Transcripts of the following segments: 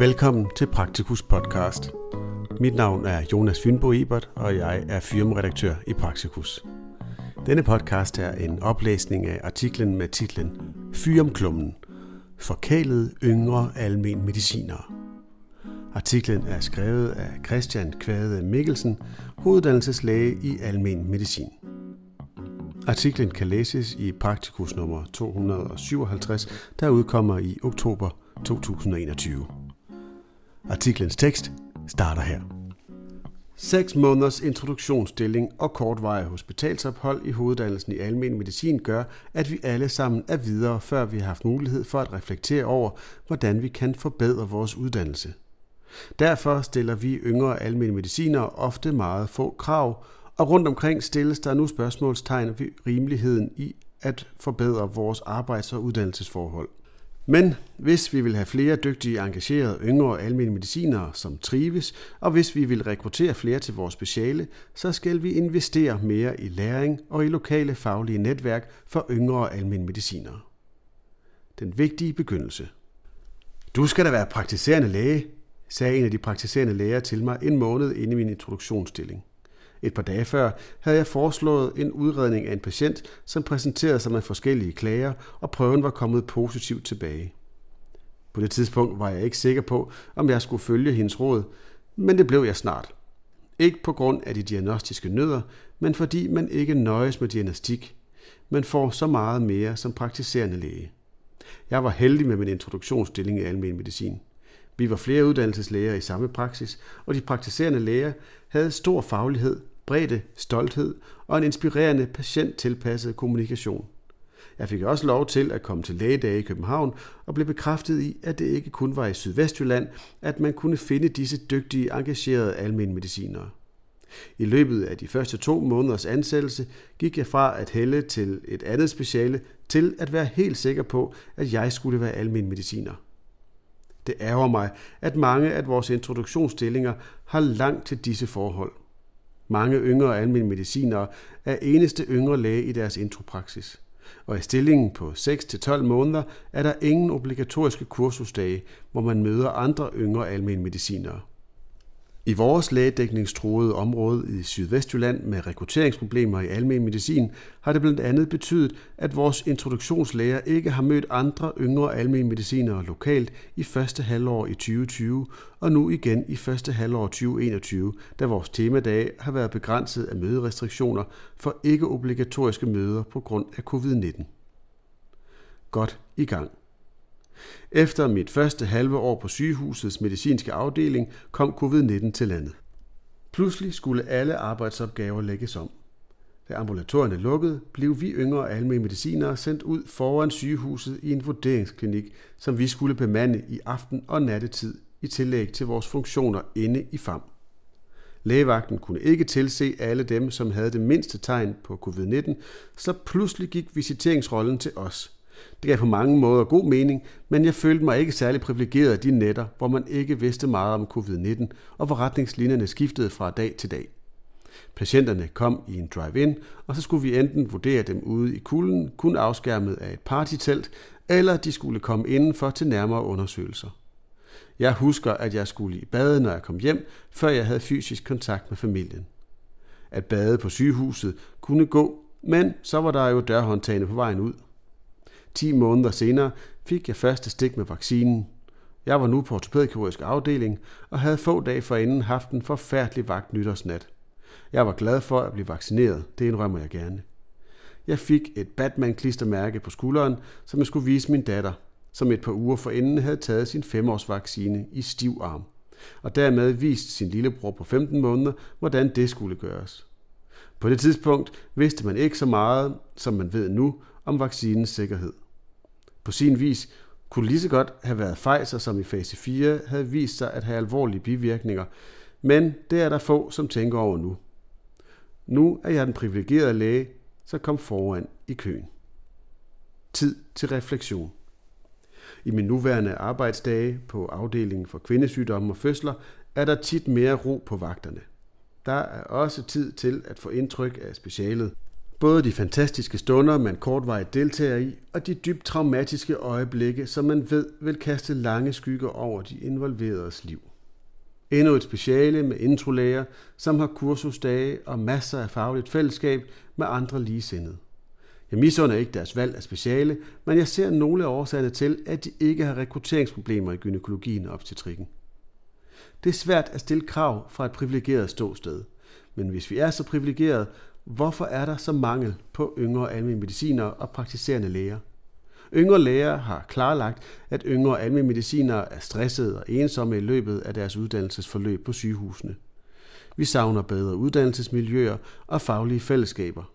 Velkommen til Praktikus podcast. Mit navn er Jonas Fynbo Ebert, og jeg er firmaredaktør i Praktikus. Denne podcast er en oplæsning af artiklen med titlen Fyrumklummen. Forkælede yngre almen medicinere. Artiklen er skrevet af Christian Kvade Mikkelsen, hoveduddannelseslæge i almen medicin. Artiklen kan læses i Praktikus nummer 257, der udkommer i oktober 2021. Artiklens tekst starter her. 6 måneders introduktionsstilling og kortvarig hospitalsophold i hoveddannelsen i almen medicin gør, at vi alle sammen er videre, før vi har haft mulighed for at reflektere over, hvordan vi kan forbedre vores uddannelse. Derfor stiller vi yngre almindelige medicinere ofte meget få krav, og rundt omkring stilles der nu spørgsmålstegn ved rimeligheden i at forbedre vores arbejds- og uddannelsesforhold. Men hvis vi vil have flere dygtige, engagerede, yngre almindelige medicinere, som trives, og hvis vi vil rekruttere flere til vores speciale, så skal vi investere mere i læring og i lokale faglige netværk for yngre almindelige medicinere. Den vigtige begyndelse. Du skal da være praktiserende læge, sagde en af de praktiserende læger til mig en måned inde i min introduktionsstilling. Et par dage før havde jeg foreslået en udredning af en patient, som præsenterede sig med forskellige klager, og prøven var kommet positivt tilbage. På det tidspunkt var jeg ikke sikker på, om jeg skulle følge hendes råd, men det blev jeg snart. Ikke på grund af de diagnostiske nødder, men fordi man ikke nøjes med diagnostik. Man får så meget mere som praktiserende læge. Jeg var heldig med min introduktionsstilling i almen medicin. Vi var flere uddannelseslæger i samme praksis, og de praktiserende læger havde stor faglighed, bredde, stolthed og en inspirerende patienttilpasset kommunikation. Jeg fik også lov til at komme til lægedage i København og blev bekræftet i, at det ikke kun var i Sydvestjylland, at man kunne finde disse dygtige, engagerede almindelige medicinere. I løbet af de første to måneders ansættelse gik jeg fra at hælde til et andet speciale til at være helt sikker på, at jeg skulle være almen mediciner. Det ærger mig, at mange af vores introduktionsstillinger har langt til disse forhold. Mange yngre almindelige medicinere er eneste yngre læge i deres intropraksis. Og i stillingen på 6-12 måneder er der ingen obligatoriske kursusdage, hvor man møder andre yngre almindelige medicinere. I vores lægedækningstruede område i Sydvestjylland med rekrutteringsproblemer i almen medicin har det blandt andet betydet, at vores introduktionslæger ikke har mødt andre yngre almen medicinere lokalt i første halvår i 2020 og nu igen i første halvår 2021, da vores temadage har været begrænset af møderestriktioner for ikke obligatoriske møder på grund af covid-19. Godt i gang. Efter mit første halve år på sygehusets medicinske afdeling kom covid-19 til landet. Pludselig skulle alle arbejdsopgaver lægges om. Da ambulatorierne lukkede, blev vi yngre almindelige medicinere sendt ud foran sygehuset i en vurderingsklinik, som vi skulle bemande i aften- og nattetid i tillæg til vores funktioner inde i FAM. Lægevagten kunne ikke tilse alle dem, som havde det mindste tegn på covid-19, så pludselig gik visiteringsrollen til os – det gav på mange måder god mening, men jeg følte mig ikke særlig privilegeret af de nætter, hvor man ikke vidste meget om covid-19, og hvor retningslinjerne skiftede fra dag til dag. Patienterne kom i en drive-in, og så skulle vi enten vurdere dem ude i kulden, kun afskærmet af et partytelt, eller de skulle komme indenfor til nærmere undersøgelser. Jeg husker, at jeg skulle i bade, når jeg kom hjem, før jeg havde fysisk kontakt med familien. At bade på sygehuset kunne gå, men så var der jo dørhåndtagene på vejen ud – 10 måneder senere fik jeg første stik med vaccinen. Jeg var nu på ortopædkirurgisk afdeling og havde få dage forinden haft en forfærdelig vagt nytårsnat. Jeg var glad for at blive vaccineret, det indrømmer jeg gerne. Jeg fik et Batman-klistermærke på skulderen, som jeg skulle vise min datter, som et par uger forinden havde taget sin femårsvaccine i stiv arm, og dermed vist sin lillebror på 15 måneder, hvordan det skulle gøres. På det tidspunkt vidste man ikke så meget, som man ved nu, om vaccinens sikkerhed. På sin vis kunne lige så godt have været Pfizer, som i fase 4 havde vist sig at have alvorlige bivirkninger, men det er der få, som tænker over nu. Nu er jeg den privilegerede læge, så kom foran i køen. Tid til refleksion. I min nuværende arbejdsdage på afdelingen for kvindesygdomme og fødsler er der tit mere ro på vagterne. Der er også tid til at få indtryk af specialet. Både de fantastiske stunder, man kortvarigt deltager i, og de dybt traumatiske øjeblikke, som man ved vil kaste lange skygger over de involveredes liv. Endnu et speciale med introlæger, som har kursusdage og masser af fagligt fællesskab med andre ligesindede. Jeg misunder ikke deres valg af speciale, men jeg ser nogle af årsagerne til, at de ikke har rekrutteringsproblemer i gynekologien og obstetrikken. Det er svært at stille krav fra et privilegeret ståsted, men hvis vi er så privilegeret, hvorfor er der så mangel på yngre almindelige medicinere og praktiserende læger? Yngre læger har klarlagt, at yngre almindelige medicinere er stressede og ensomme i løbet af deres uddannelsesforløb på sygehusene. Vi savner bedre uddannelsesmiljøer og faglige fællesskaber.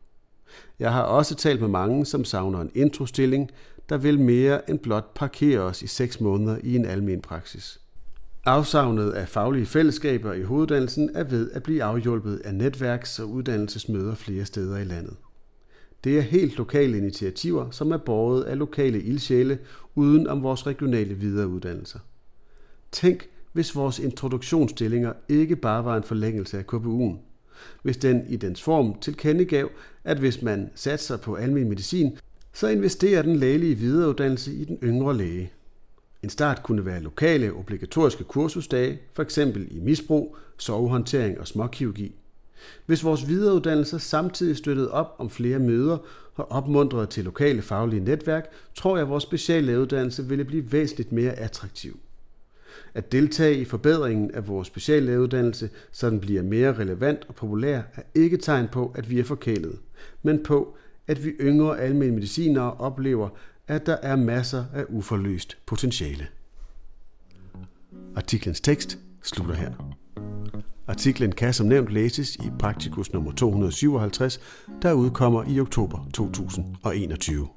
Jeg har også talt med mange, som savner en introstilling, der vil mere end blot parkere os i seks måneder i en almen praksis. Afsavnet af faglige fællesskaber i hoveduddannelsen er ved at blive afhjulpet af netværks- og uddannelsesmøder flere steder i landet. Det er helt lokale initiativer, som er båret af lokale ildsjæle uden om vores regionale videreuddannelser. Tænk, hvis vores introduktionsstillinger ikke bare var en forlængelse af KPU'en. Hvis den i dens form tilkendegav, at hvis man satser på almen medicin, så investerer den lægelige videreuddannelse i den yngre læge. En start kunne være lokale obligatoriske kursusdage, f.eks. i misbrug, sovehåndtering og småkirurgi. Hvis vores videreuddannelser samtidig støttede op om flere møder og opmuntrede til lokale faglige netværk, tror jeg, at vores speciallægeuddannelse ville blive væsentligt mere attraktiv. At deltage i forbedringen af vores speciallægeuddannelse, så den bliver mere relevant og populær, er ikke tegn på, at vi er forkælet, men på, at vi yngre almindelige medicinere oplever, at der er masser af uforløst potentiale. Artiklens tekst slutter her. Artiklen kan som nævnt læses i Praktikus nummer 257, der udkommer i oktober 2021.